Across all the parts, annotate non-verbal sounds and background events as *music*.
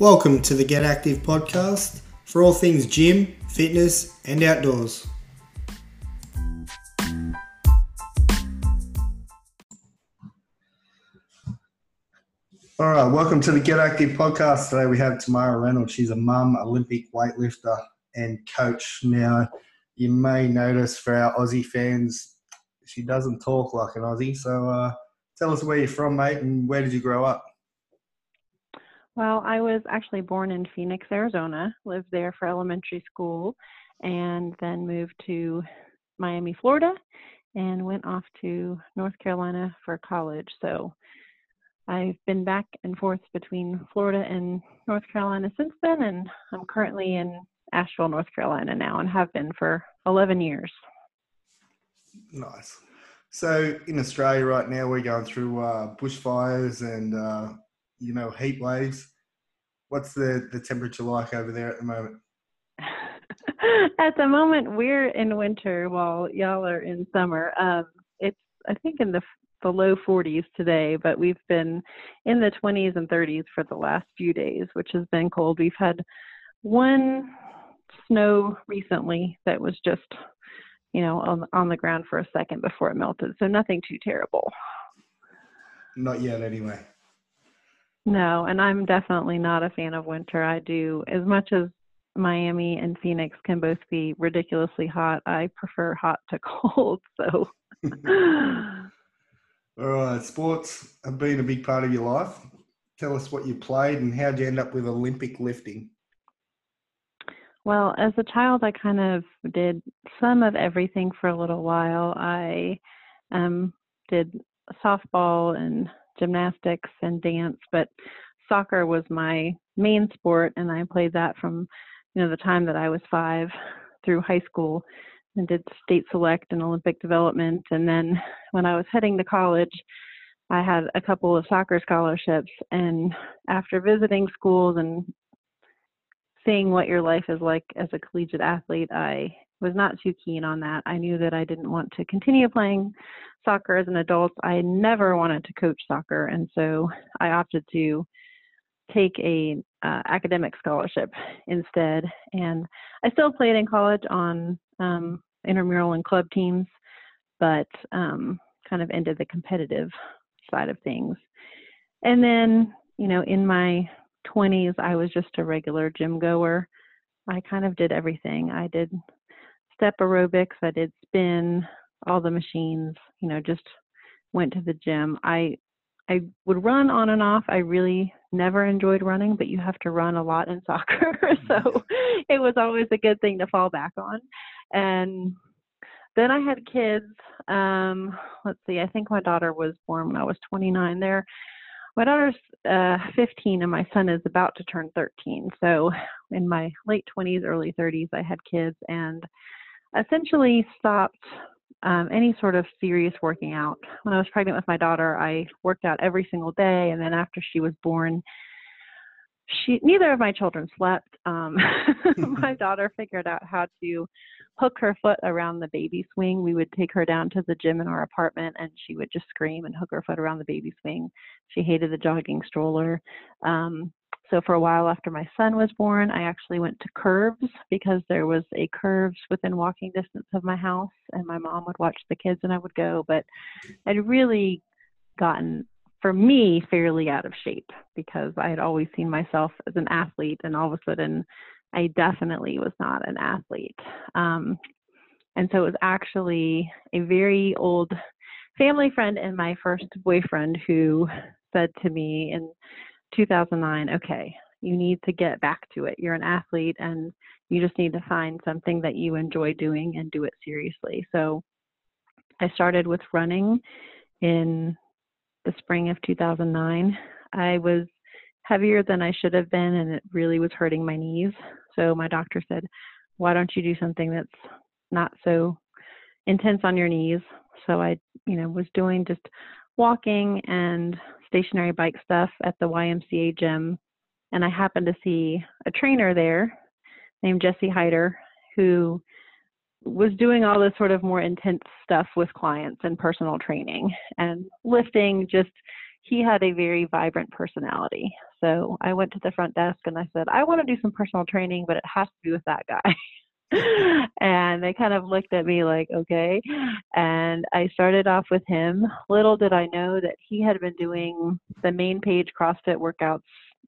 Welcome to the Get Active podcast for all things gym, fitness, and outdoors. All right, welcome to the Get Active podcast. Today we have Tamara Reynolds. She's a mum, Olympic weightlifter, and coach. Now, you may notice for our Aussie fans, she doesn't talk like an Aussie. So, uh, tell us where you're from, mate, and where did you grow up? Well, I was actually born in Phoenix, Arizona, lived there for elementary school, and then moved to Miami, Florida, and went off to North Carolina for college. So I've been back and forth between Florida and North Carolina since then, and I'm currently in Asheville, North Carolina now, and have been for 11 years. Nice. So in Australia right now, we're going through uh, bushfires and uh, you know, heat waves. What's the, the temperature like over there at the moment? *laughs* at the moment, we're in winter while y'all are in summer. Um, it's, I think, in the, the low 40s today, but we've been in the 20s and 30s for the last few days, which has been cold. We've had one snow recently that was just, you know, on, on the ground for a second before it melted. So nothing too terrible. Not yet, anyway. No, and I'm definitely not a fan of winter. I do as much as Miami and Phoenix can both be ridiculously hot. I prefer hot to *laughs* cold. So. *laughs* All right, sports have been a big part of your life. Tell us what you played and how did you end up with Olympic lifting? Well, as a child, I kind of did some of everything for a little while. I um, did softball and gymnastics and dance, but soccer was my main sport, and I played that from you know the time that I was five through high school, and did state select and Olympic development. And then when I was heading to college, I had a couple of soccer scholarships, and after visiting schools and seeing what your life is like as a collegiate athlete, I was not too keen on that. I knew that I didn't want to continue playing soccer as an adult. I never wanted to coach soccer, and so I opted to take a uh, academic scholarship instead. And I still played in college on um, intramural and club teams, but um, kind of ended the competitive side of things. And then, you know, in my 20s, I was just a regular gym goer. I kind of did everything. I did step aerobics, I did spin, all the machines, you know, just went to the gym. I I would run on and off. I really never enjoyed running, but you have to run a lot in *laughs* soccer. so it was always a good thing to fall back on. And then I had kids. Um, let's see, I think my daughter was born when I was 29 there. My daughter's uh, 15 and my son is about to turn 13. So in my late 20s, early 30s, I had kids and essentially stopped um, any sort of serious working out. When I was pregnant with my daughter, I worked out every single day, and then after she was born, she neither of my children slept. Um, *laughs* my *laughs* daughter figured out how to hook her foot around the baby swing. We would take her down to the gym in our apartment, and she would just scream and hook her foot around the baby swing. She hated the jogging stroller. Um, so for a while after my son was born, I actually went to Curves because there was a Curves within walking distance of my house, and my mom would watch the kids and I would go. But I'd really gotten, for me, fairly out of shape because I had always seen myself as an athlete, and all of a sudden, I definitely was not an athlete. Um, and so it was actually a very old family friend and my first boyfriend who said to me in 2009, okay, you need to get back to it. You're an athlete and you just need to find something that you enjoy doing and do it seriously. So I started with running in the spring of 2009. I was heavier than I should have been and it really was hurting my knees. So my doctor said, why don't you do something that's not so intense on your knees? So I, you know, was doing just walking and stationary bike stuff at the YMCA gym, and I happened to see a trainer there named Jesse Hyder who was doing all this sort of more intense stuff with clients and personal training and lifting just he had a very vibrant personality so I went to the front desk and I said, I want to do some personal training, but it has to be with that guy. *laughs* *laughs* and they kind of looked at me like, okay. And I started off with him. Little did I know that he had been doing the main page CrossFit workouts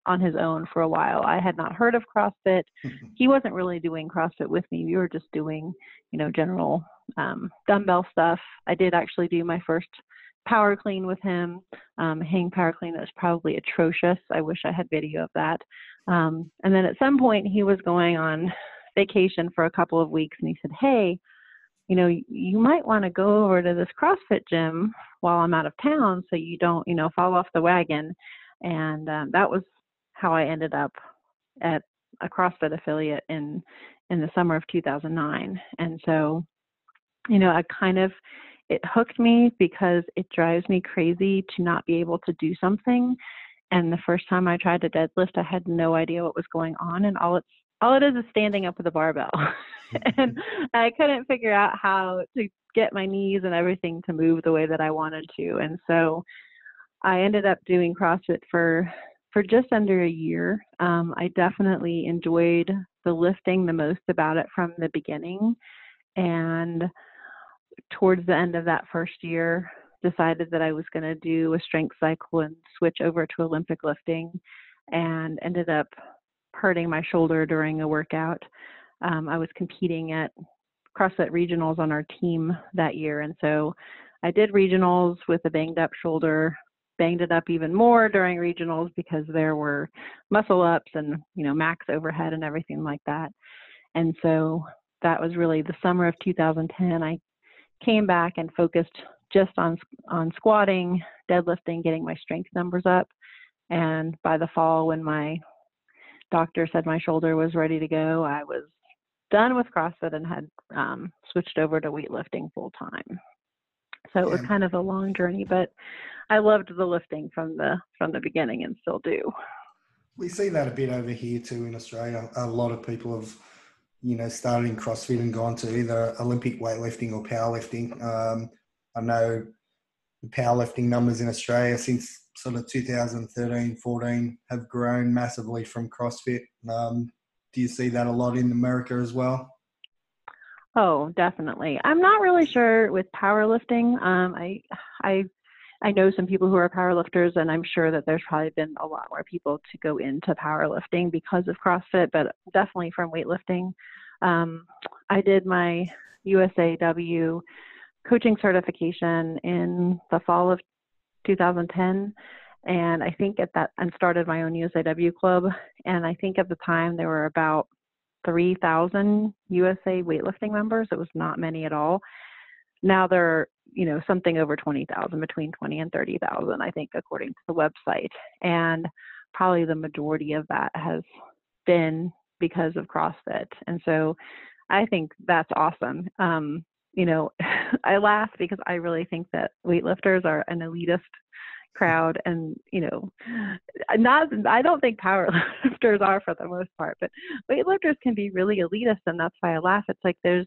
on his own for a while. I had not heard of CrossFit. *laughs* he wasn't really doing CrossFit with me. We were just doing, you know, general um, dumbbell stuff. I did actually do my first power clean with him. Um, hang power clean that was probably atrocious. I wish I had video of that. Um, and then at some point he was going on vacation for a couple of weeks and he said, Hey, you know, you might want to go over to this CrossFit gym while I'm out of town so you don't, you know, fall off the wagon. And um, that was how I ended up at a CrossFit affiliate in in the summer of 2009. And so, you know, I kind of it hooked me because it drives me crazy to not be able to do something. And the first time I tried to deadlift, I had no idea what was going on, and all it's all it is is standing up with a barbell. *laughs* and *laughs* I couldn't figure out how to get my knees and everything to move the way that I wanted to. And so I ended up doing CrossFit for for just under a year. Um, I definitely enjoyed the lifting the most about it from the beginning. And towards the end of that first year, decided that I was going to do a strength cycle and switch over to Olympic lifting and ended up hurting my shoulder during a workout. Um, I was competing at CrossFit regionals on our team that year, and so I did regionals with a banged up shoulder. Banged it up even more during regionals because there were muscle ups and you know max overhead and everything like that. And so that was really the summer of 2010. I came back and focused just on on squatting, deadlifting, getting my strength numbers up. And by the fall, when my doctor said my shoulder was ready to go, I was done with CrossFit and had um, switched over to weightlifting full time. So it was kind of a long journey, but I loved the lifting from the from the beginning and still do. We see that a bit over here too in Australia. A lot of people have, you know, started in CrossFit and gone to either Olympic weightlifting or powerlifting. Um, I know the powerlifting numbers in Australia since sort of 2013, 14 have grown massively from CrossFit. Um, do you see that a lot in America as well? Oh, definitely. I'm not really sure with powerlifting. Um, I, I, I know some people who are powerlifters, and I'm sure that there's probably been a lot more people to go into powerlifting because of CrossFit, but definitely from weightlifting. Um, I did my USAW coaching certification in the fall of 2010 and I think at that and started my own USAW club and I think at the time there were about 3,000 USA weightlifting members. It was not many at all. Now there are, you know, something over 20,000, between 20 and 30,000, I think, according to the website. And probably the majority of that has been because of CrossFit. And so I think that's awesome. Um, you know, *laughs* I laugh because I really think that weightlifters are an elitist crowd and you know not i don't think powerlifters *laughs* are for the most part but weightlifters can be really elitist and that's why i laugh it's like there's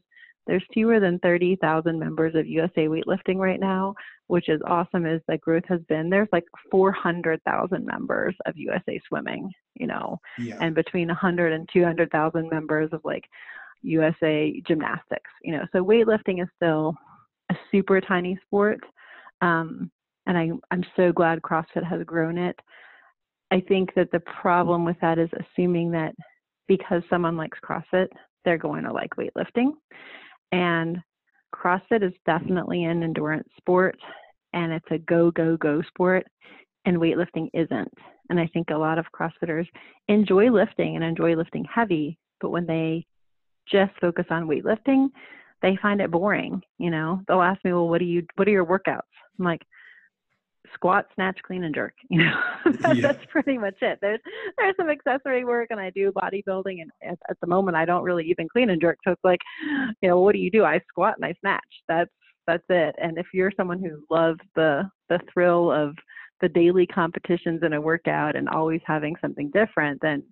there's fewer than 30,000 members of USA weightlifting right now, which is awesome as the growth has been. There's like 400,000 members of USA swimming, you know, yeah. and between 100 and 200,000 members of like USA gymnastics, you know. So weightlifting is still a super tiny sport. Um, and I, I'm so glad CrossFit has grown it. I think that the problem with that is assuming that because someone likes CrossFit, they're going to like weightlifting. And CrossFit is definitely an endurance sport and it's a go, go, go sport, and weightlifting isn't. And I think a lot of CrossFitters enjoy lifting and enjoy lifting heavy, but when they just focus on weightlifting, they find it boring. You know, they'll ask me, "Well, what do you? What are your workouts?" I'm like, "Squat, snatch, clean, and jerk." *laughs* You know, that's, yeah. that's pretty much it. There's there's some accessory work, and I do bodybuilding, and at, at the moment, I don't really even clean and jerk. So it's like, you know, what do you do? I squat and I snatch. That's that's it. And if you're someone who loves the the thrill of the daily competitions in a workout and always having something different, then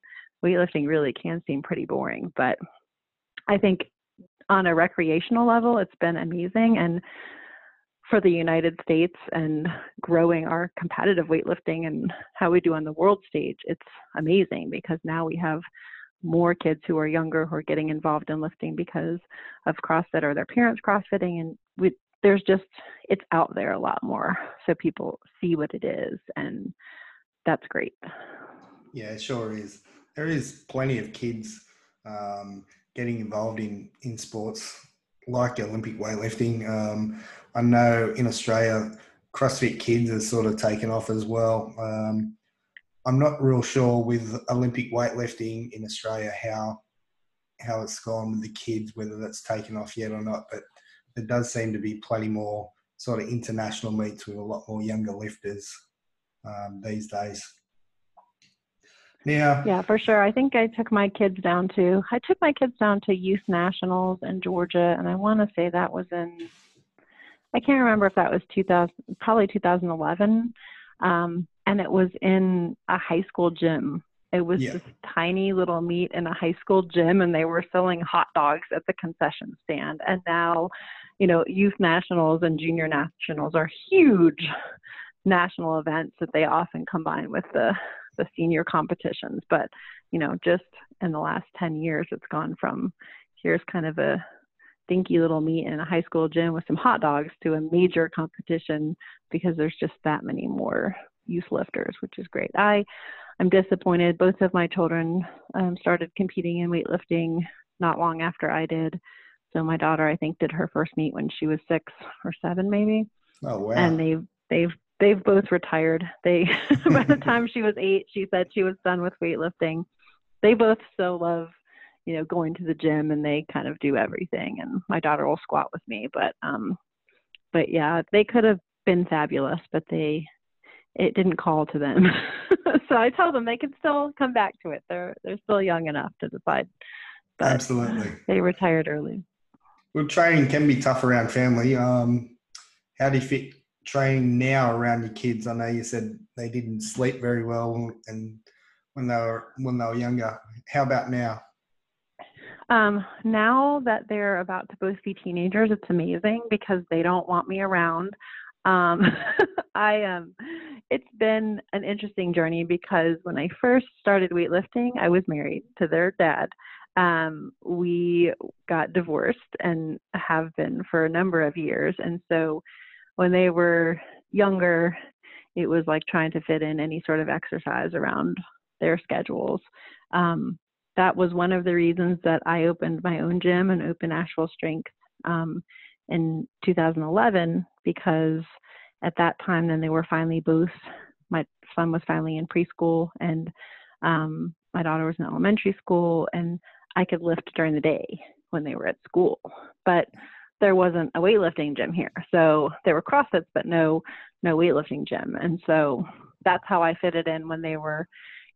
weightlifting really can seem pretty boring. But I think on a recreational level, it's been amazing. And for the United States and growing our competitive weightlifting and how we do on the world stage, it's amazing because now we have more kids who are younger who are getting involved in lifting because of CrossFit or their parents CrossFitting and we there's just it's out there a lot more so people see what it is and that's great. Yeah, it sure is. There is plenty of kids um, getting involved in in sports like Olympic weightlifting. Um, I know in Australia, CrossFit Kids has sort of taken off as well. Um, I'm not real sure with Olympic weightlifting in Australia how how it's gone with the kids, whether that's taken off yet or not. But there does seem to be plenty more sort of international meets with a lot more younger lifters um, these days. Now, yeah, for sure. I think I took my kids down to I took my kids down to youth nationals in Georgia, and I want to say that was in I can't remember if that was 2000, probably 2011, um, and it was in a high school gym. It was yeah. this tiny little meet in a high school gym, and they were selling hot dogs at the concession stand. And now, you know, youth nationals and junior nationals are huge national events that they often combine with the the senior competitions. But you know, just in the last 10 years, it's gone from here's kind of a dinky little meet in a high school gym with some hot dogs to a major competition because there's just that many more youth lifters, which is great. I I'm disappointed. Both of my children um, started competing in weightlifting not long after I did. So my daughter, I think, did her first meet when she was six or seven, maybe. Oh wow! And they've they've they've both retired. They *laughs* by the *laughs* time she was eight, she said she was done with weightlifting. They both still love you know, going to the gym and they kind of do everything. And my daughter will squat with me, but um, but yeah, they could have been fabulous, but they it didn't call to them. *laughs* so I tell them they can still come back to it. They're they're still young enough to decide. But Absolutely. They retired early. Well, training can be tough around family. Um, how do you fit training now around your kids? I know you said they didn't sleep very well and when they were when they were younger. How about now? Um, now that they're about to both be teenagers, it's amazing because they don't want me around. Um, *laughs* I um, it's been an interesting journey because when I first started weightlifting, I was married to their dad. Um, we got divorced and have been for a number of years, and so when they were younger, it was like trying to fit in any sort of exercise around their schedules. Um, that was one of the reasons that I opened my own gym and Open Asheville Strength um, in 2011 because at that time then they were finally both my son was finally in preschool and um, my daughter was in elementary school and I could lift during the day when they were at school but there wasn't a weightlifting gym here so there were crossfits but no no weightlifting gym and so that's how I fitted in when they were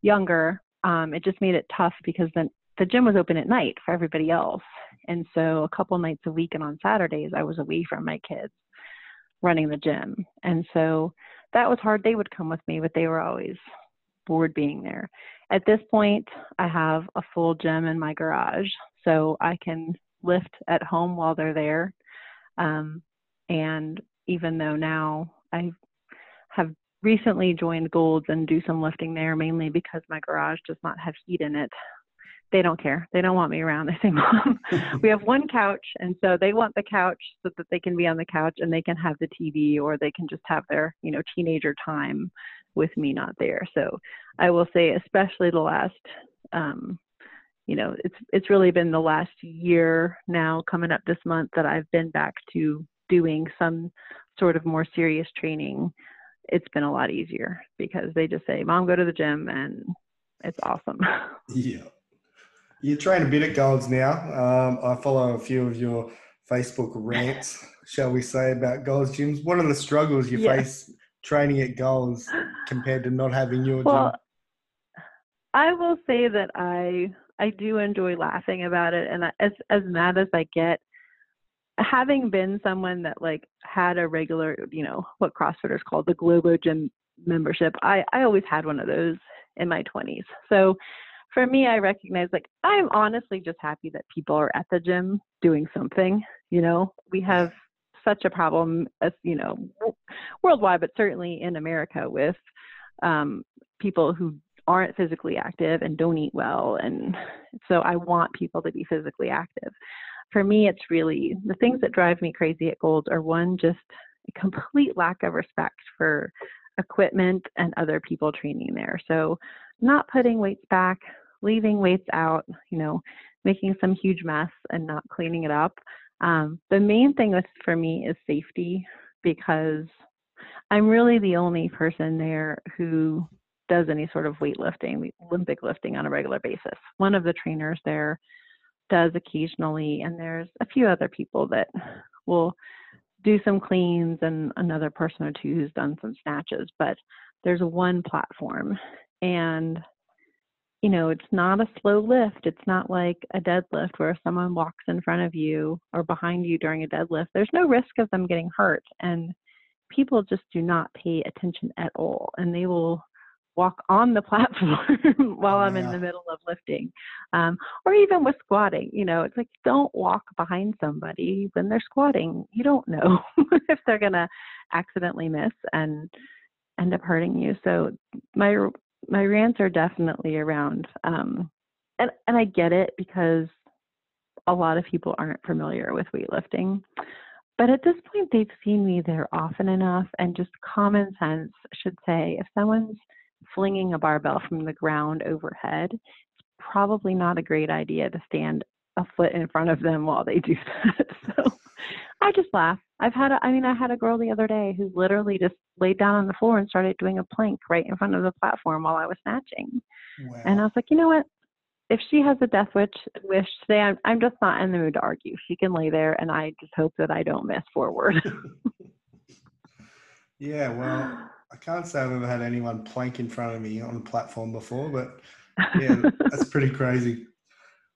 younger um, it just made it tough because then the gym was open at night for everybody else. And so a couple nights a week and on Saturdays, I was away from my kids running the gym. And so that was hard. They would come with me, but they were always bored being there. At this point, I have a full gym in my garage, so I can lift at home while they're there. Um, and even though now I have recently joined Golds and do some lifting there mainly because my garage does not have heat in it. They don't care. They don't want me around. *laughs* They say, *laughs* Mom, we have one couch. And so they want the couch so that they can be on the couch and they can have the TV or they can just have their, you know, teenager time with me not there. So I will say, especially the last, um, you know, it's it's really been the last year now coming up this month that I've been back to doing some sort of more serious training it's been a lot easier because they just say, "Mom, go to the gym," and it's awesome. *laughs* Yeah, you train a bit at Golds now. Um, I follow a few of your Facebook rants, *laughs* shall we say, about Golds gyms. What are the struggles you yeah. face training at Golds compared to not having your well, gym? I will say that I I do enjoy laughing about it, and as as mad as I get, having been someone that like had a regular, you know, what CrossFitters call the Globo Gym membership, I, I always had one of those in my 20s. So for me, I recognize like I'm honestly just happy that people are at the gym doing something. You know, we have such a problem, as you know, worldwide, but certainly in America with um, people who aren't physically active and don't eat well. And so I want people to be physically active. For me, it's really the things that drive me crazy at Gold's are one, just a complete lack of respect for equipment and other people training there. So, not putting weights back, leaving weights out, you know, making some huge mess and not cleaning it up. Um, the main thing with, for me is safety because I'm really the only person there who does any sort of weightlifting, Olympic lifting on a regular basis. One of the trainers there does occasionally, and there's a few other people that will do some cleans and another person or two who's done some snatches, but there's one platform and you know, it's not a slow lift. It's not like a deadlift where someone walks in front of you or behind you during a deadlift. There's no risk of them getting hurt. And people just do not pay attention at all. And they will walk on the *laughs* platform while I'm yeah. in the middle of lifting. Um, or even with squatting, you know, it's like don't walk behind somebody when they're squatting. You don't know *laughs* if they're going to accidentally miss and end up hurting you. So my my rants are definitely around um, and and I get it because a lot of people aren't familiar with weightlifting. But at this point, they've seen me there often enough, and just common sense should say if someone's flinging a barbell from the ground overhead, it's probably not a great idea to stand a foot in front of them while they do that. *laughs* so I just laugh. I've had, a, I mean, I had a girl the other day who literally just laid down on the floor and started doing a plank right in front of the platform while I was snatching. Wow. And I was like, you know what? If she has a death wish, wish today, I'm, I'm just not in the mood to argue. She can lay there, and I just hope that I don't miss forward. *laughs* yeah, well, *sighs* *sighs* I can't say I've ever had anyone plank in front of me on a platform before, but *laughs* yeah, that's pretty crazy.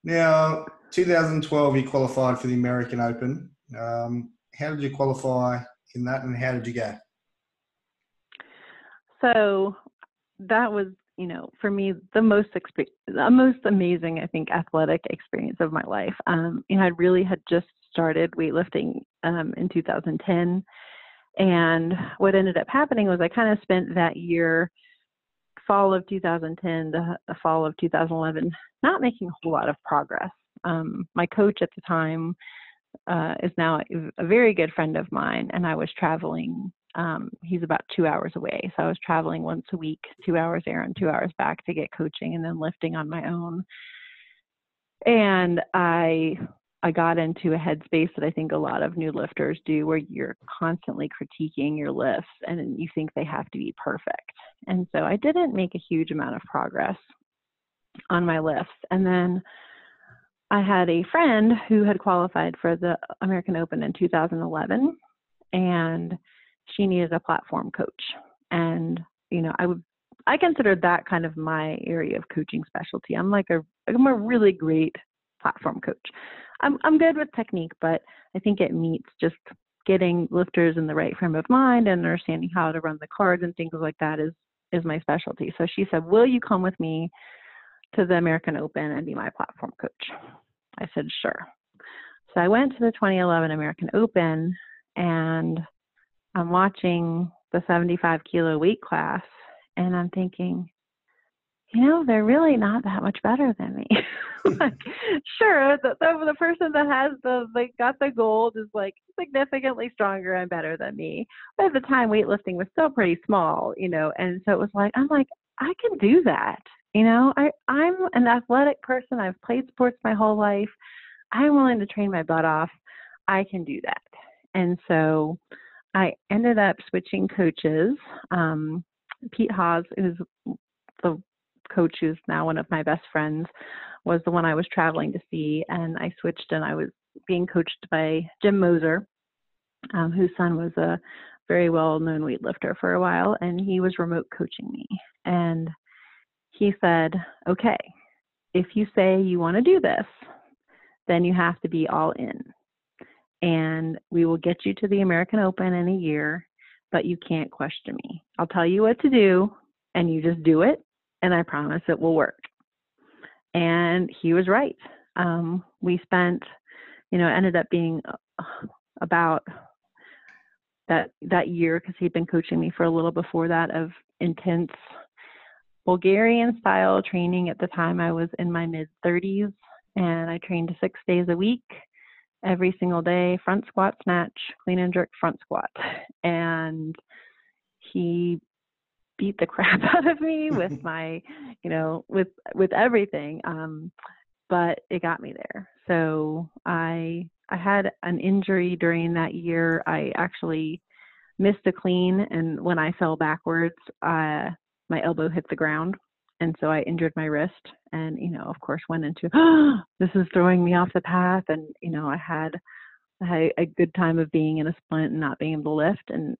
Now, 2012, you qualified for the American Open. Um, how did you qualify in that, and how did you go? So that was, you know, for me the most exp- the most amazing, I think, athletic experience of my life. Um, you know, I really had just started weightlifting um, in 2010, and what ended up happening was I kind of spent that year, fall of 2010 to the fall of 2011, not making a whole lot of progress. Um, my coach at the time uh, is now a, very good friend of mine, and I was traveling. Um, he's about two hours away, so I was traveling once a week, two hours there and two hours back to get coaching, and then lifting on my own. And I I got into a headspace that I think a lot of new lifters do, where you're constantly critiquing your lifts and you think they have to be perfect. And so I didn't make a huge amount of progress on my lifts. And then I had a friend who had qualified for the American Open in 2011, and she needed a platform coach. And you know, I would I considered that kind of my area of coaching specialty. I'm like a I'm a really great platform coach. I'm I'm good with technique, but I think it meets just getting lifters in the right frame of mind and understanding how to run the cards and things like that is is my specialty. So she said, "Will you come with me to the American Open and be my platform coach?" I said, "Sure." So I went to the 2011 American Open and I'm watching the 75 kilo weight class and I'm thinking, you know, they're really not that much better than me. *laughs* like, *laughs* sure, the, the, the person that has the like got the gold is like significantly stronger and better than me. But at the time, weightlifting was still pretty small, you know, and so it was like I'm like I can do that. You know, I I'm an athletic person. I've played sports my whole life. I'm willing to train my butt off. I can do that. And so I ended up switching coaches. Um, Pete Haas, who's the coach who's now one of my best friends, was the one I was traveling to see, and I switched and I was being coached by Jim Moser, um, whose son was a very well known weightlifter for a while, and he was remote coaching me. And he said, Okay, if you say you want to do this, then you have to be all in. And we will get you to the American Open in a year, but you can't question me. I'll tell you what to do, and you just do it, and I promise it will work. And he was right. Um, we spent, you know, ended up being uh, about that that year because he'd been coaching me for a little before that of intense Bulgarian style training. At the time, I was in my mid 30s, and I trained six days a week, every single day, front squat, snatch, clean and jerk, front squat, and he beat the crap *laughs* out of me with *laughs* my, you know, with with everything. Um, but it got me there. So I I had an injury during that year. I actually missed a clean, and when I fell backwards, uh, my elbow hit the ground, and so I injured my wrist. And you know, of course, went into oh, *gasps* this is throwing me off the path, and you know, I had I had a good time of being in a splint and not being able to lift, and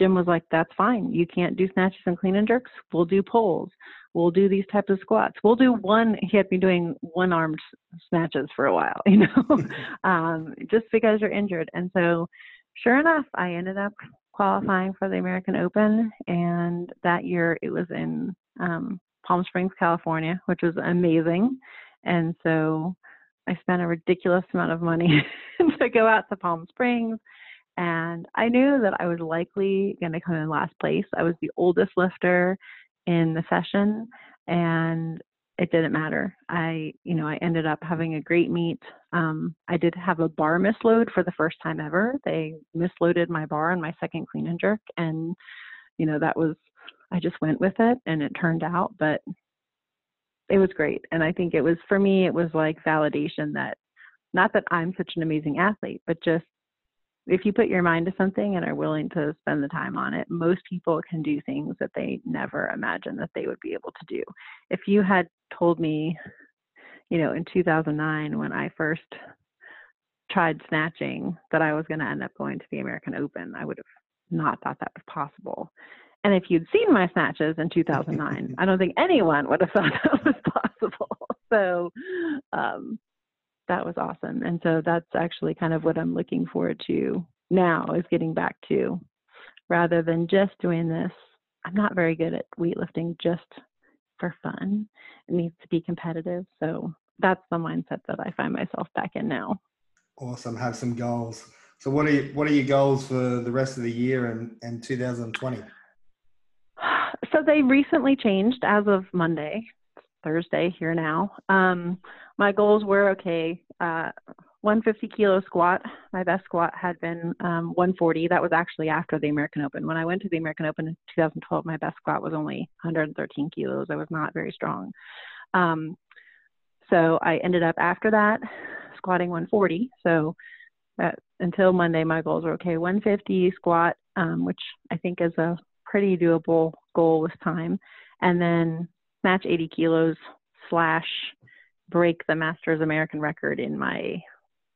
Jim was like, "That's fine. You can't do snatches and clean and jerks. We'll do pulls. We'll do these types of squats. We'll do one." He had me doing one-armed snatches for a while, *laughs* you know, *laughs* um, just because you're injured. And so, sure enough, I ended up qualifying for the American Open, and that year it was in um, Palm Springs, California, which was amazing. And so I spent a ridiculous amount of money *laughs* to go out to Palm Springs and I knew that I was likely going to come in last place. I was the oldest lifter in the session, and it didn't matter. I, you know, I ended up having a great meet. Um, I did have a bar misload for the first time ever. They misloaded my bar on my second clean and jerk, and you know that was. I just went with it, and it turned out. But it was great, and I think it was for me. It was like validation that, not that I'm such an amazing athlete, but just if you put your mind to something and are willing to spend the time on it, most people can do things that they never imagined that they would be able to do. If you had told me, you know, in 2009 when I first tried snatching that I was going to end up going to the American Open, I would have not thought that was possible. And if you'd seen my snatches in 2009, *laughs* I don't think anyone would have thought *laughs* that was possible. So, um, that was awesome. And so that's actually kind of what I'm looking forward to now is getting back to rather than just doing this. I'm not very good at weightlifting just for fun. It needs to be competitive. So that's the mindset that I find myself back in now. Awesome. Have some goals. So what are you, what are your goals for the rest of the year and, and 2020? *sighs* So they recently changed as of Monday. Thursday here now. Um, my goals were okay. Uh, 150 kilo squat. My best squat had been um, 140. That was actually after the American Open. When I went to the American Open in 2012, my best squat was only 113 kilos. I was not very strong. Um, so I ended up after that squatting 140. So that, until Monday, my goals were okay 150 squat, um, which I think is a pretty doable goal with time. And then snatch 80 kilos slash break the Masters American record in my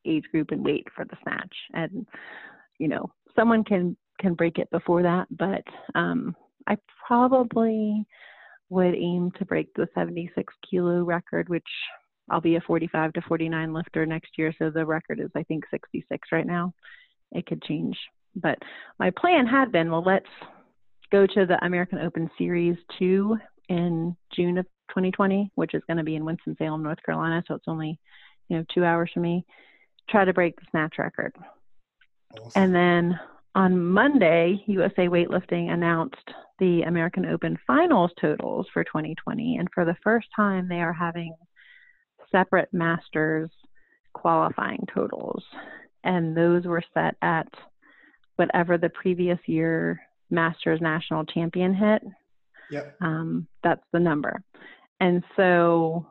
age group and weight for the snatch. And you know, someone can can break it before that, but um, I probably would aim to break the 76 kilo record, which I'll be a 45 to 49 lifter next year. So the record is, I think, 66 right now. It could change. But my plan had been well, let's go to the American Open Series 2 in June of 2020, which is going to be in Winston-Salem, North Carolina. So it's only, you know, two hours from me. Try to break the snatch record. Awesome. And then on Monday, USA Weightlifting announced the American Open finals totals for 2020. And for the first time, they are having separate masters qualifying totals. And those were set at whatever the previous year Masters national champion hit. Yep. Um, that's the number. And so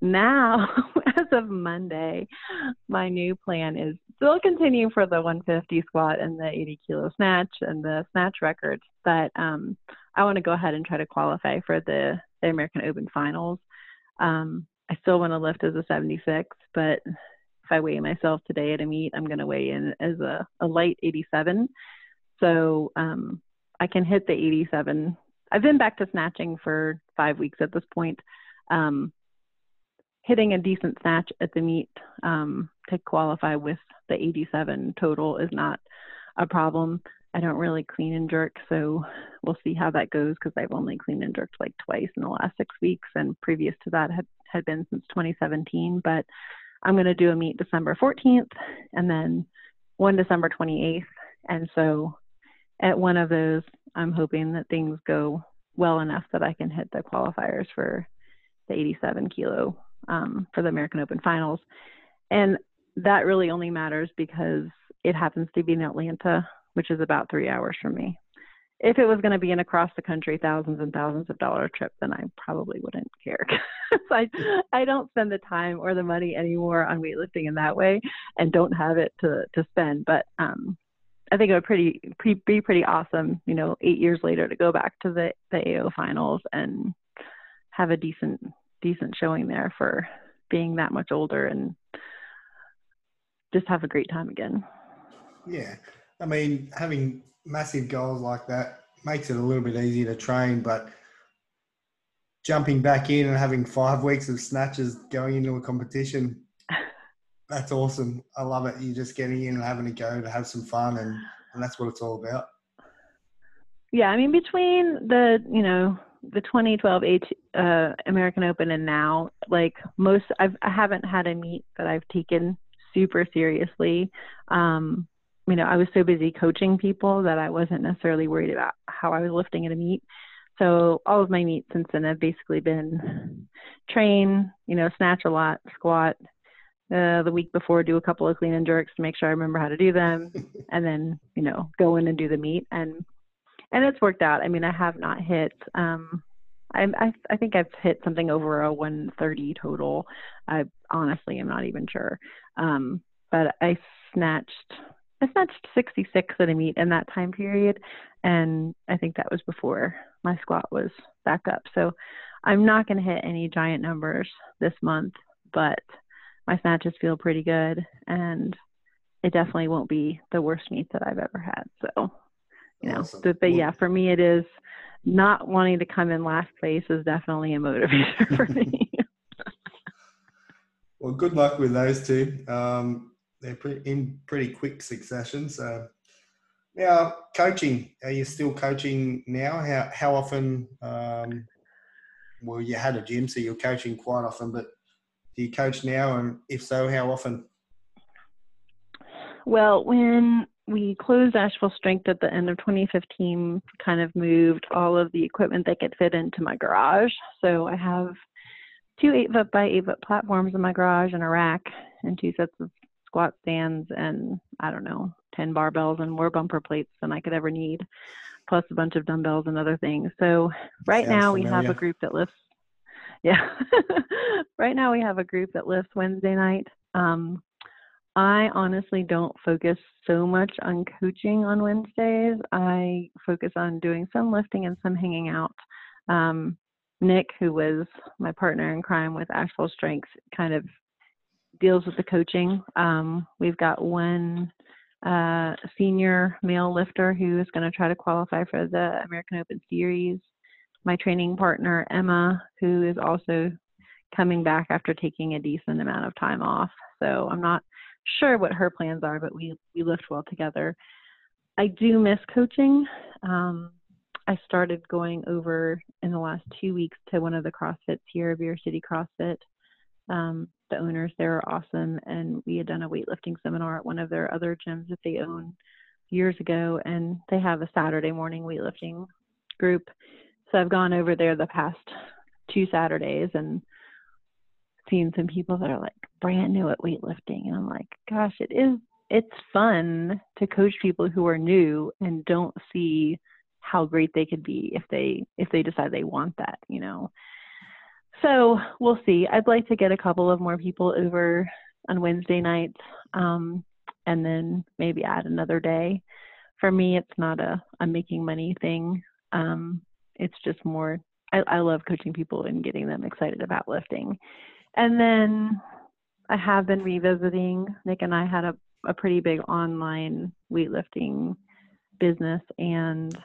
now, *laughs* as of Monday, my new plan is still continue for the 150 squat and the 80 kilo snatch and the snatch records, but um, I want to go ahead and try to qualify for the, the American Open finals. Um, I still want to lift as a 76, but if I weigh myself today at a meet, I'm going to weigh in as a, a light 87. So um, I can hit the 87 I've been back to snatching for five weeks at this point. Um, hitting a decent snatch at the meet um, to qualify with the 87 total is not a problem. I don't really clean and jerk, so we'll see how that goes because I've only cleaned and jerked like twice in the last six weeks, and previous to that had had been since 2017. But I'm going to do a meet December 14th, and then one December 28th, And so at one of those, I'm hoping that things go well enough that I can hit the qualifiers for the 87 kilo um, for the American Open finals. And that really only matters because it happens to be in Atlanta, which is about three hours from me. If it was going to be an across the country thousands and thousands of dollar trip, then I probably wouldn't care. *laughs* I I don't spend the time or the money anymore on weightlifting in that way, and don't have it to to spend. But um, I think it would pretty, be pretty awesome, you know, eight years later to go back to the the AO finals and have a decent decent showing there for being that much older and just have a great time again. Yeah. I mean, having massive goals like that makes it a little bit easier to train, but jumping back in and having five *laughs* weeks of snatches going into a competition, that's awesome. I love it. You're just getting in and having a go to have some fun, and, and that's what it's all about. Yeah, I mean, between the, you know, the 2012 H, uh, American Open and now, like most, I've, I haven't had a meet that I've taken super seriously. Um, you know, I was so busy coaching people that I wasn't necessarily worried about how I was lifting at a meet. So all of my meets since then have basically been train, you know, snatch a lot, squat. Uh, the week before, do a couple of clean and jerks to make sure I remember how to do them, *laughs* and then you know go in and do the meet. And and it's worked out. I mean, I have not hit. Um, I, I I think I've hit something over a 130 total. I honestly am not even sure. Um, but I snatched I snatched 66 at a meet in that time period, and I think that was before my squat was back up. So I'm not going to hit any giant numbers this month, but my snatches feel pretty good, and it definitely won't be the worst meet that I've ever had. So you know awesome. but, but yeah for me it is not wanting to come in last place is definitely a motivator for me *laughs* well good luck with those two um, they're pretty, in pretty quick succession so now coaching are you still coaching now how, how often um, well you had a gym so you're coaching quite often but do you coach now and if so how often well when we closed Asheville Strength at the end of 2015, kind of moved all of the equipment that could fit into my garage. So I have two 8 foot by 8 foot platforms in my garage and a rack and two sets of squat stands and I don't know, 10 barbells and more bumper plates than I could ever need, plus a bunch of dumbbells and other things. So right Sounds now familiar. we have a group that lifts. *laughs* Yeah. *laughs* right now we have a group that lifts Wednesday night. Um, I honestly don't focus so much on coaching on Wednesdays. I focus on doing some lifting and some hanging out. Um, Nick, who was my partner in crime with Asheville Strengths, kind of deals with the coaching. Um, we've got one uh, senior male lifter who is going to try to qualify for the American Open Series. My training partner, Emma, who is also coming back after taking a decent amount of time off. So I'm not sure what her plans are, but we we lift well together. I do miss coaching. Um, I started going over in the last two weeks to one of the CrossFits here, Beer City CrossFit. Um, the owners there are awesome, and we had done a weightlifting seminar at one of their other gyms that they own years ago, and they have a Saturday morning weightlifting group. I've gone over there the past two Saturdays and seen some people that are like brand new at weightlifting and I'm like, gosh, it is it's fun to coach people who are new and don't see how great they could be if they if they decide they want that, you know. So we'll see. I'd like to get a couple of more people over on Wednesday nights, um, and then maybe add another day. For me, it's not a a making money thing. Um, it's just more. I, I love coaching people and getting them excited about lifting. And then I have been revisiting. Nick and I had a, a pretty big online weightlifting business, and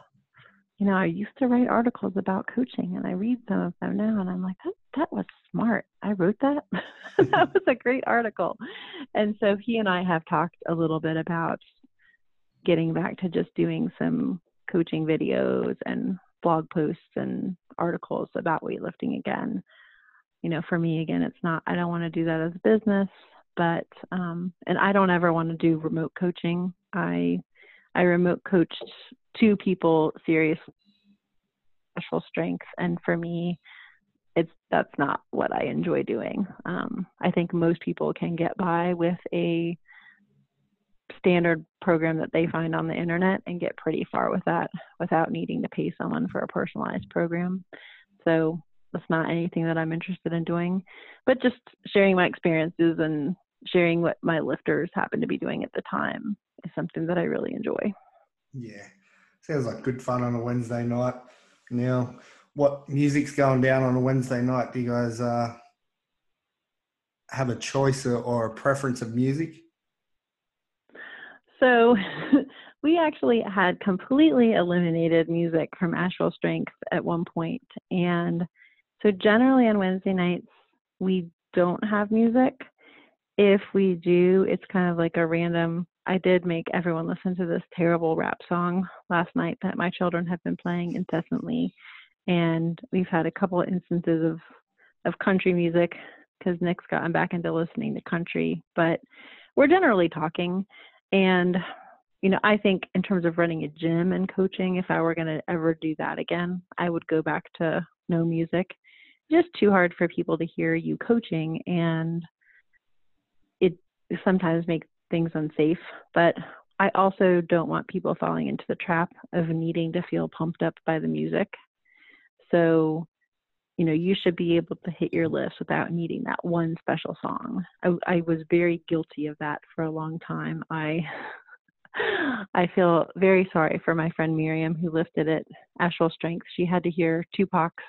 you know, I used to write articles about coaching, and I read some of them now, and I'm like, that that was smart. I wrote that. *laughs* that *laughs* was a great article. And so he and I have talked a little bit about getting back to just doing some coaching videos and blog posts and articles about weightlifting again you know, for me again, it's not. I don't want to do that as a business, but um, and I don't ever want to do remote coaching. I I remote coached two people serious special strength, and for me, it's that's not what I enjoy doing. Um, I think most people can get by with a standard program that they find on the internet and get pretty far with that without needing to pay someone for a personalized program. So that's not anything that I'm interested in doing, but just sharing my experiences and sharing what my lifters happen to be doing at the time is something that I really enjoy. Yeah, sounds like good fun on a Wednesday night. Now, what music's going down on a Wednesday night? Do you guys uh, have a choice or, or a preference of music? So, *laughs* we actually had completely eliminated music from Asheville Strength at one point, and so generally on Wednesday nights we don't have music. If we do, it's kind of like a random. I did make everyone listen to this terrible rap song last night that my children have been playing incessantly, and we've had a couple of instances of of country music because Nick's gotten back into listening to country, but we're generally talking and you know, I think in terms of running a gym and coaching, if I were going to ever do that again, I would go back to no music. Just too hard for people to hear you coaching, and it sometimes makes things unsafe. But I also don't want people falling into the trap of needing to feel pumped up by the music. So, you know, you should be able to hit your list without needing that one special song. I, I was very guilty of that for a long time. I *laughs* I feel very sorry for my friend Miriam who lifted it Asheville Strength. She had to hear Tupac's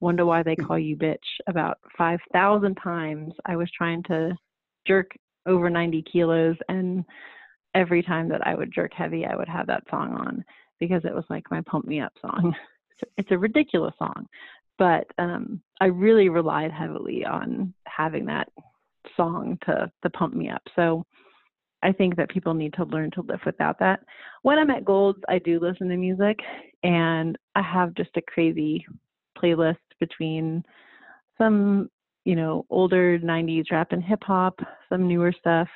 Wonder Why They mm. Call You Bitch about 5,000 times. I was trying to jerk over 90 kilos, and every time that I would jerk heavy, I would have that song on because it was like my pump me up song. *laughs* It's a ridiculous song, but um, I really relied heavily on having that song to to pump me up. So I think that people need to learn to live without that. When I'm at Golds, I do listen to music, and I have just a crazy playlist between some, you know, older 90s rap and hip hop, some newer stuff.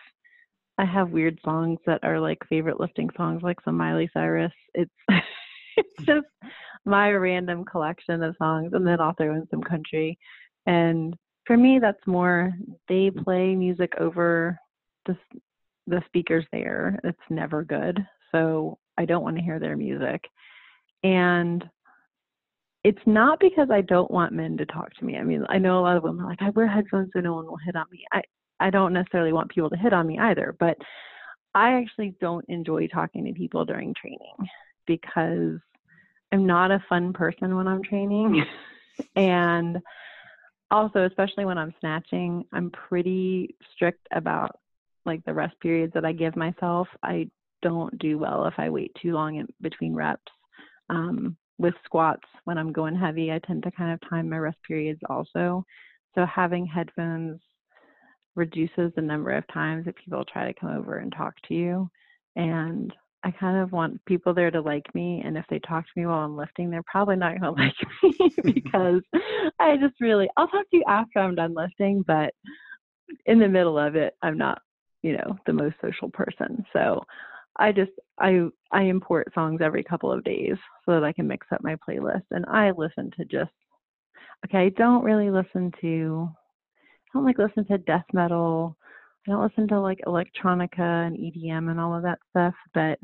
I have weird songs that are like favorite lifting songs, like some Miley Cyrus. It's *laughs* it's *laughs* just my random collection of songs, and then I'll throw in some country. And for me, that's more they play music over the the speakers there. It's never good. So I don't want to hear their music. And it's not because I don't want men to talk to me. I mean, I know a lot of women are like, I wear headphones so no one will hit on me. I, I don't necessarily want people to hit on me either, but I actually don't enjoy talking to people during training because I'm not a fun person when I'm training. and also, especially when I'm snatching, I'm pretty strict about like the rest periods that I give myself, I don't do well if I wait too long in between reps. Um, with squats, when I'm going heavy, I tend to kind of time my rest periods also. So having headphones reduces the number of times that people try to come over and talk to you. And I kind of want people there to like me. And if they talk to me while I'm lifting, they're probably not going *laughs* to like me *laughs* because I just really, I'll talk to you after I'm done lifting, but in the middle of it, I'm not you know the most social person so i just i i import songs every couple of days so that i can mix up my playlist and i listen to just okay i don't really listen to i don't like listen to death metal i don't listen to like electronica and edm and all of that stuff but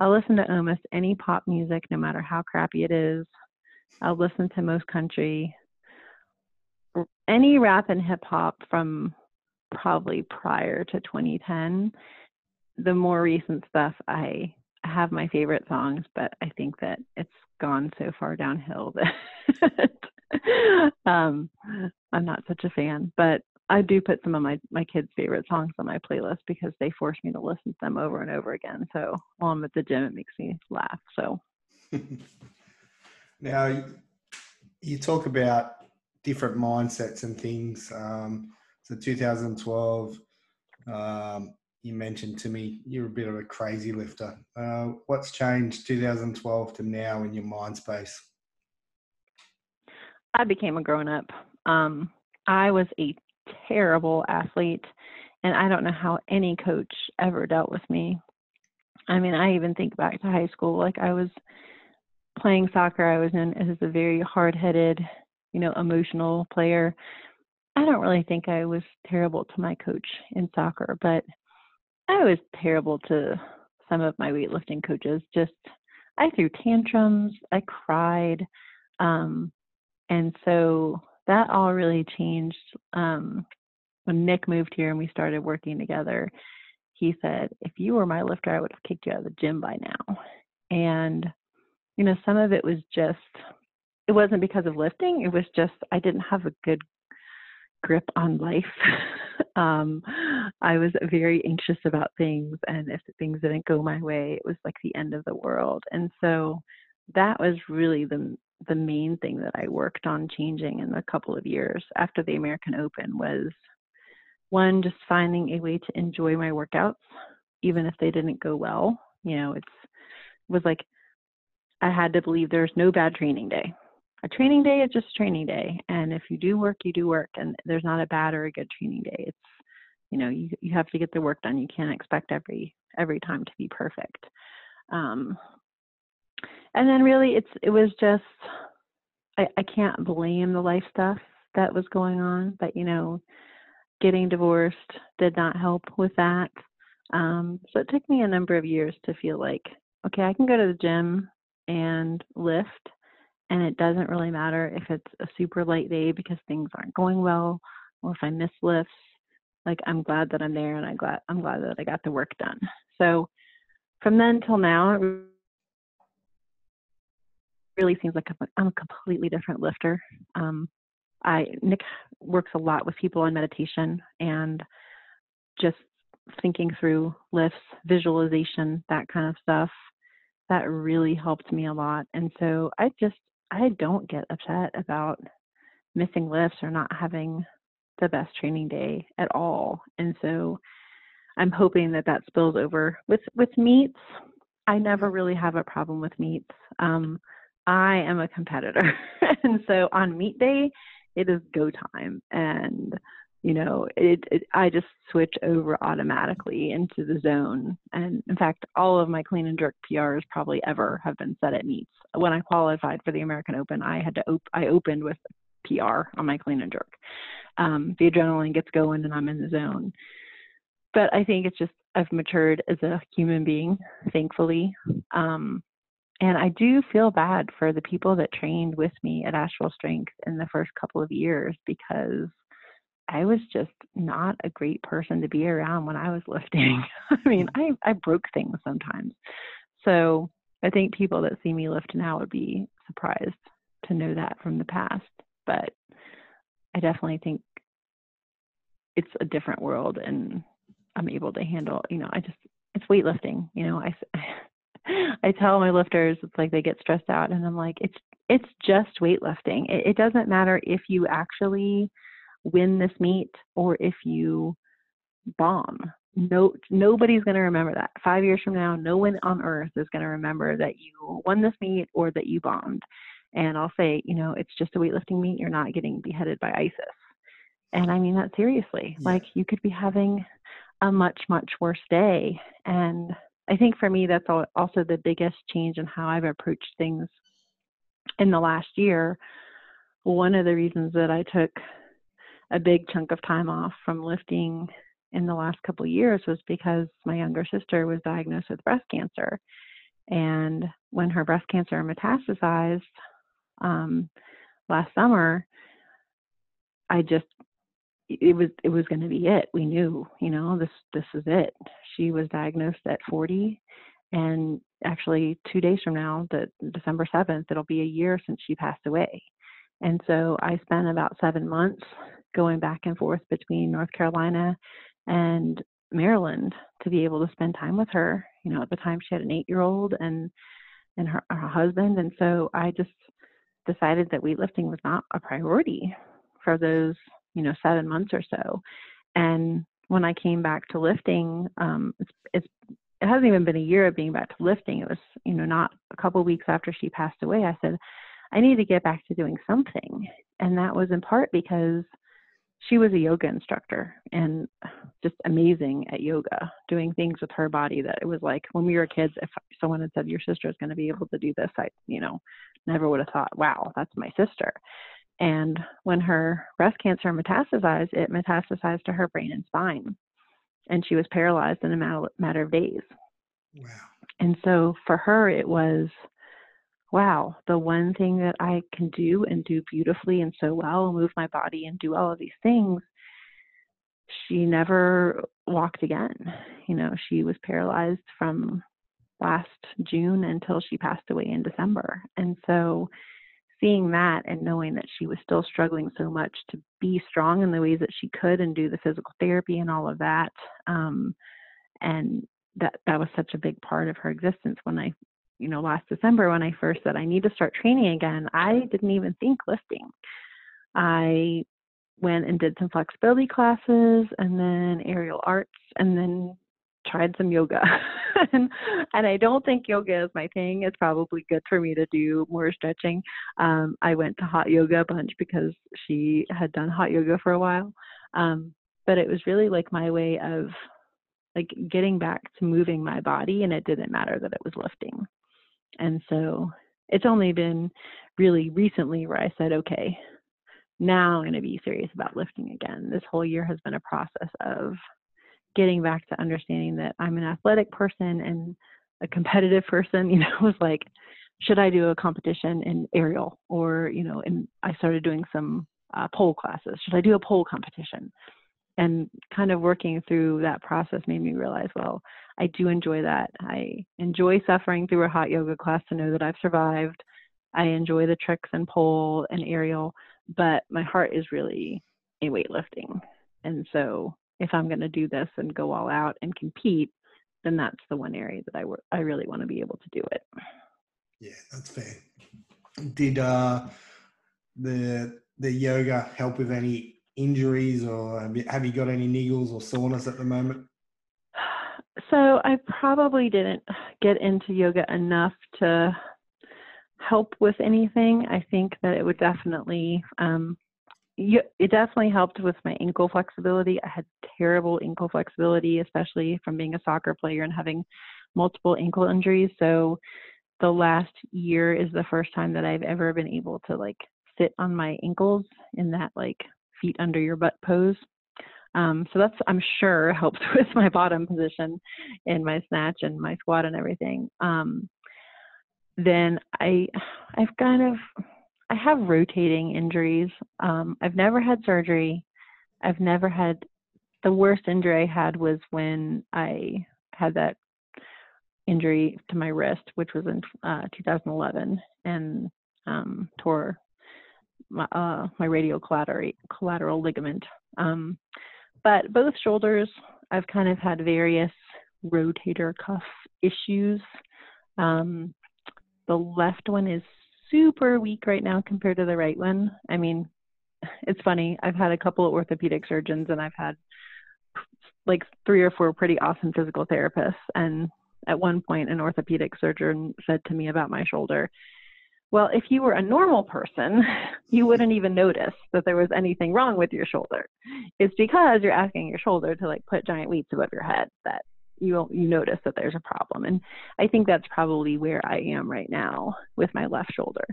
i'll listen to almost any pop music no matter how crappy it is i'll listen to most country any rap and hip hop from probably prior to 2010. The more recent stuff, I have my favorite songs, but I think that it's gone so far downhill *laughs* that um, I'm not such a fan. But I do put some of my my kids' favorite songs on my playlist because they force me to listen to them over and over again. So while I'm at the gym, it makes me laugh. So *laughs* now you talk about different mindsets and things. Um, so 2012, um, you mentioned to me you're a bit of a crazy lifter. Uh, what's changed 2012 to now in your mind space? I became a grown up. Um, I was a terrible athlete, and I don't know how any coach ever dealt with me. I mean, I even think back to high school. Like I was playing soccer, I was known as a very hard-headed, you know, emotional player. I don't really think I was terrible to my coach in soccer, but I was terrible to some of my weightlifting coaches. Just I threw tantrums, I cried, um, and so that all really changed um, when Nick moved here and we started working together. He said, "If you were my lifter, I would have kicked you out of the gym by now." And you know, some of it was just it wasn't because of lifting. It was just I didn't have a good grip on life. *laughs* um, I was very anxious about things, and if things didn't go my way, it was like the end of the world. And so that was really the the main thing that I worked on changing in a couple of years after the American Open was one just finding a way to enjoy my workouts even if they didn't go well. You know, it's it was like I had to believe there's no bad training day. A training day is just training day, and if you do work, you do work, and there's not a bad or a good training day. It's you know you you have to get the work done. You can't expect every every time to be perfect. Um, and then really, it's it was just I, I can't blame the life stuff that was going on, but you know, getting divorced did not help with that. Um, so it took me a number of years to feel like, okay, I can go to the gym and lift and it doesn't really matter if it's a super light day because things aren't going well or if I miss lifts. Like I'm glad that I'm there and I'm glad I'm glad that I got the work done. So from then till now, really seems like I'm a completely different lifter. Um, I Nick works a lot with people on meditation and just thinking through lifts, visualization, that kind of stuff that really helped me a lot. And so I just, I don't get upset about missing lifts or not having the best training day at all. And so I'm hoping that that spills over with with meets. I never really have a problem with meets. Um, I am a competitor, *laughs* and so on meet day, it is go time, and you know, it, it, I just switch over automatically into the zone. And in fact, all of my clean and jerk PRs probably ever have been set at meets. When I qualified for the American Open, I had to op- I opened with PR on my clean and jerk. Um, the adrenaline gets going and I'm in the zone. But I think it's just I've matured as a human being, thankfully. Um, and I do feel bad for the people that trained with me at Asheville Strength in the first couple of years because I was just not a great person to be around when I was *laughs* lifting. I mean, mm-hmm. I, I broke things sometimes. So I think people that see me lift now would be surprised to know that from the past. But I definitely think it's a different world and I'm able to handle, you know, I just, it's weightlifting. You know, I, *laughs* I tell my lifters, it's like they get stressed out and I'm like, it's, it's just weightlifting. It, it doesn't matter if you actually, win this meet or if you bomb. No, nobody's going to remember that. Five years from now, no one on earth is going to remember that you won this meet or that you bombed. And I'll say, you know, it's just a weightlifting meet. You're not getting beheaded by ISIS. And I mean that seriously. Yeah. Like you could be having a much, much worse day. And I think for me, that's also the biggest change in how I've approached things in the last year. One of the reasons that I took a big chunk of time off from lifting in the last couple of years was because my younger sister was diagnosed with breast cancer. And when her breast cancer metastasized um, last summer, I just it was it was going to be it. We knew, you know, this this is it. She was diagnosed at 40, and actually two days from now, the December 7th, it'll be a year since she passed away. And so I spent about seven months going back and forth between North Carolina and Maryland to be able to spend time with her. You know, at the time she had an eight year old and and her, her husband. And so I just decided that weightlifting was not a priority for those, you know, seven months or so. And when I came back to lifting, um, it's, it's it hasn't even been a year of being back to lifting. It was, you know, not a couple weeks after she passed away. I said, I need to get back to doing something. And that was in part because she was a yoga instructor and just amazing at yoga, doing things with her body that it was like when we were kids, if someone had said your sister is going to be able to do this, I, you know, never would have thought, wow, that's my sister. And when her breast cancer metastasized, it metastasized to her brain and spine. And she was paralyzed in a matter of days. Wow. And so for her, it was, wow, the one thing that I can do and do beautifully and so well, move my body and do all of these things, she never walked again. You know, she was paralyzed from last June until she passed away in December. And so seeing that and knowing that she was still struggling so much to be strong in the ways that she could and do the physical therapy and all of that um, and that that was such a big part of her existence when i you know last december when i first said i need to start training again i didn't even think lifting. I went and did some flexibility classes and then aerial arts and then tried some yoga. *laughs* And, and i don't think yoga is my thing. It's probably good for me to do more stretching. Um, i went to hot yoga a bunch because she had done hot yoga for a while. Um, but it was really like my way of like getting back to moving my body and it didn't matter that it was lifting. And so it's only been really recently where i said okay now i'm going to be serious about lifting again. This whole year has been a process of getting back to understanding that I'm an athletic person and a competitive person, *laughs* you know, was like, should I do a competition in aerial or, you know, and I started doing some uh, pole classes. Should I do a pole competition? And kind of working through that process made me realize, well, I do enjoy that. I enjoy suffering through a hot yoga class to know that I've survived. I enjoy the tricks and pole and aerial, but my heart is really in weightlifting. And so if I'm going to do this and go all out and compete, then that's the one area that I I really want to be able to do it. Yeah, that's fair. Did uh, the the yoga help with any injuries, or have you, have you got any niggles or soreness at the moment? *sighs* So I probably didn't get into yoga enough to help with anything. I think that it would definitely um, you, it definitely helped with my ankle flexibility. I had terrible ankle flexibility, especially from being a soccer player and having multiple ankle injuries. So the last year is the first time that I've ever been able to like sit on my ankles in that like feet under your butt pose. Um, so that's I'm sure *laughs* helped *laughs* with my bottom position in my snatch and my squat and everything. Um, then I I've kind of I have rotating injuries. Um, I've never had surgery. I've never had the worst injury I had was when I had that injury to my wrist, which was in uh, 2011, and um, tore my, uh, my radial collateral, collateral ligament. Um, but both shoulders, I've kind of had various rotator cuff issues. Um, the left one is super weak right now compared to the right one. I mean, it's funny. I've had a couple of orthopedic surgeons and I've had like three or four pretty awesome physical therapists. And at one point, an orthopedic surgeon said to me about my shoulder, well, if you were a normal person, you wouldn't even notice that there was anything wrong with your shoulder. It's because you're asking your shoulder to like put giant weights above your head that you you notice that there's a problem. And i think that's probably where i am right now with my left shoulder.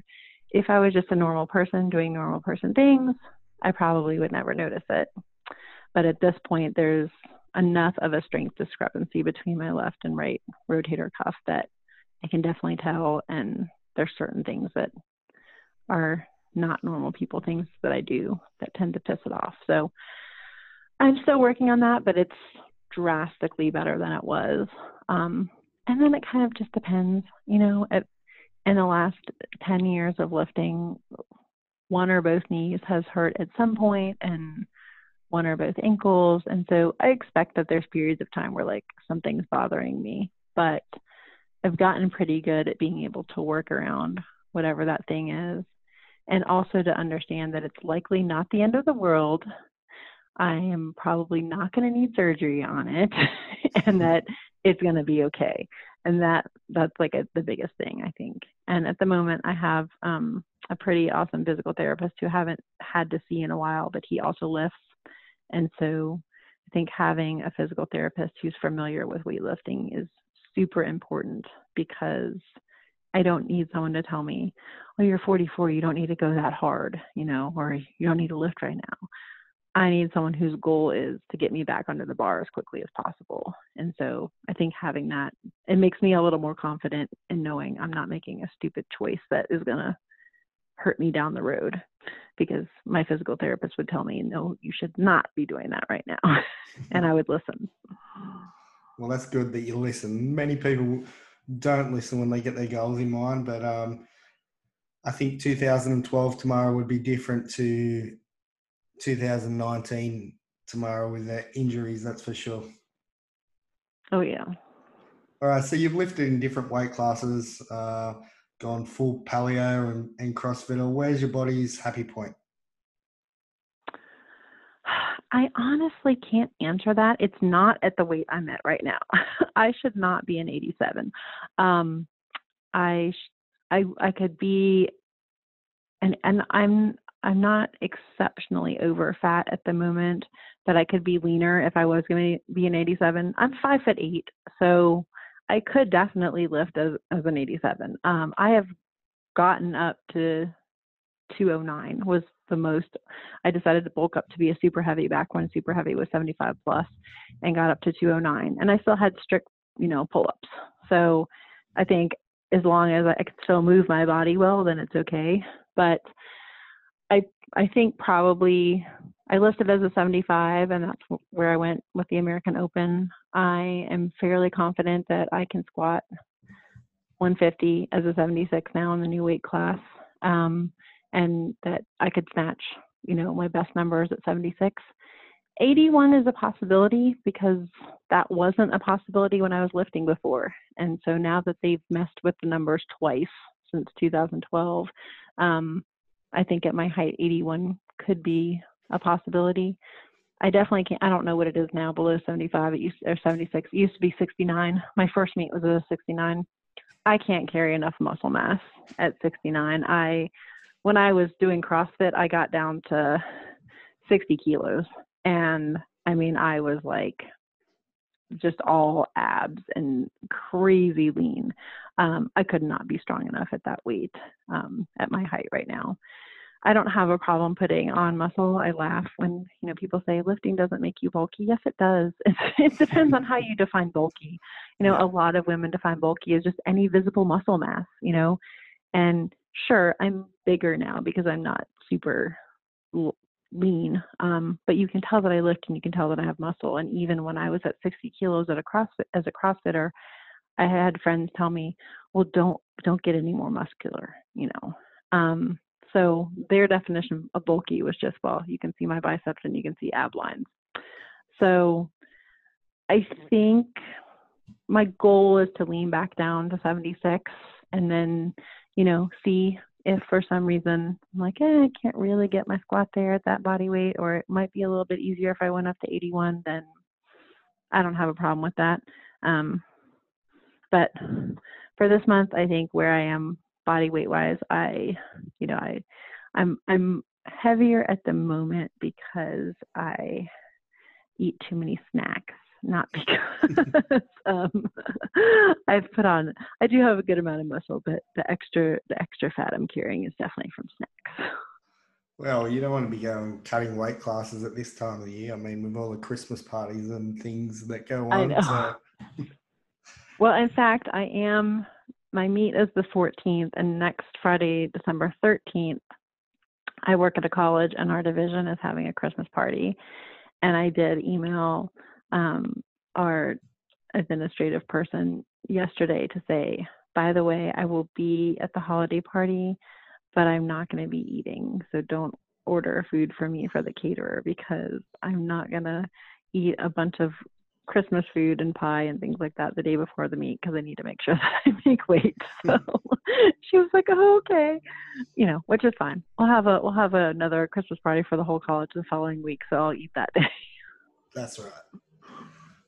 If i was just a normal person doing normal person things i probably would never notice it. But at this point there's enough of a strength discrepancy between my left and right rotator cuff that i can definitely tell. And there's certain things that are not normal people things that i do that tend to piss it off. So i'm still working on that but it's drastically better than it was. Um, and then it kind of just depends, you know, at, in the last 10 years of lifting, one or both knees has hurt at some point and one or both ankles. And so I expect that there's periods of time where like something's bothering me, but I've gotten pretty good at being able to work around whatever that thing is. And also to understand that it's likely not the end of the world I am probably not going to need surgery on it *laughs* and that it's going to be okay. And that that's like a, the biggest thing I think. And at the moment I have um, a pretty awesome physical therapist who I haven't had to see in a while, but he also lifts. And so I think having a physical therapist who's familiar with weightlifting is super important because I don't need someone to tell me, oh, you're 44, you don't need to go that hard, you know, or you don't need to lift right now. I need someone whose goal is to get me back under the bar as quickly as possible. And so I think having that, it makes me a little more confident in knowing I'm not making a stupid choice that is going to hurt me down the road because my physical therapist would tell me, no, you should not be doing that right now. *laughs* and I would listen. Well, that's good that you listen. Many people don't listen when they get their goals in mind, but um, I think 2012 tomorrow would be different to 2019 tomorrow with the injuries, that's for sure. Oh, yeah. All right. So you've lifted in different weight classes, uh, gone full paleo and, and CrossFit. Where's your body's happy point? I honestly can't answer that. It's not at the weight I'm at right now. *laughs* I should not be an 87. Um, I, I, I could be, and and I'm I'm not exceptionally over fat at the moment, but I could be leaner if I was going to be an 87. I'm five foot eight, so I could definitely lift as, as an 87. Um, I have gotten up to 209 was the most. I decided to bulk up to be a super heavy back when super heavy was 75 plus, and got up to 209, and I still had strict, you know, pull ups. So I think as long as I can still move my body well, then it's okay. But I I think probably I listed as a 75, and that's where I went with the American Open. I am fairly confident that I can squat 150 as a 76 now in the new weight class, um, and that I could snatch, you know, my best numbers at 76. 81 is a possibility because that wasn't a possibility when I was lifting before, and so now that they've messed with the numbers twice since 2012. Um, I think at my height, 81 could be a possibility. I definitely can't. I don't know what it is now. Below 75, it used or 76. It used to be 69. My first meet was a 69. I can't carry enough muscle mass at 69. I, when I was doing CrossFit, I got down to 60 kilos, and I mean, I was like just all abs and crazy lean. Um, I could not be strong enough at that weight um, at my height right now. I don't have a problem putting on muscle. I laugh when you know people say lifting doesn't make you bulky. Yes, it does. *laughs* it depends on how you define bulky. You know, a lot of women define bulky as just any visible muscle mass. You know, and sure, I'm bigger now because I'm not super lean. Um, but you can tell that I lift and you can tell that I have muscle. And even when I was at 60 kilos at a CrossFit as a CrossFitter, I had friends tell me, "Well, don't don't get any more muscular," you know. Um, so their definition of bulky was just, well, you can see my biceps and you can see ab lines. So I think my goal is to lean back down to 76 and then, you know, see if for some reason I'm like, eh, I can't really get my squat there at that body weight, or it might be a little bit easier if I went up to 81, then I don't have a problem with that. Um, but for this month, I think where I am body weight wise, I, you know, I, I'm I'm heavier at the moment because I eat too many snacks not *laughs* because um, I've put on. I do have a good amount of muscle, but the extra the extra fat I'm carrying is definitely from snacks. Well, you don't want to be going cutting weight classes at this time of the year. I mean, with all the Christmas parties and things that go on. I know. So. Well, in fact, I am. My meet is the 14th, and next Friday, December 13th, I work at a college, and our division is having a Christmas party. And I did email um, our administrative person yesterday to say, by the way, I will be at the holiday party, but I'm not going to be eating. So don't order food for me for the caterer because I'm not going to eat a bunch of Christmas food and pie and things like that the day before the meet because I need to make sure *laughs* that I make weight. So *laughs* she was like, "Oh, okay," you know, which is fine. We'll have a we'll have another Christmas party for the whole college the following week, so I'll eat that *laughs* day. That's right.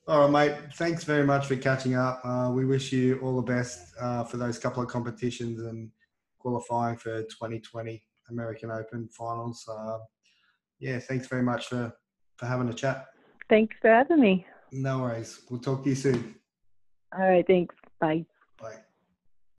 All right, mate. Thanks very much for catching up. Uh, we wish you all the best uh, for those couple of competitions and qualifying for 2020 American Open finals. Uh, yeah, thanks very much for for having a chat. Thanks for having me. No worries. We'll talk to you soon. All right. Thanks. Bye.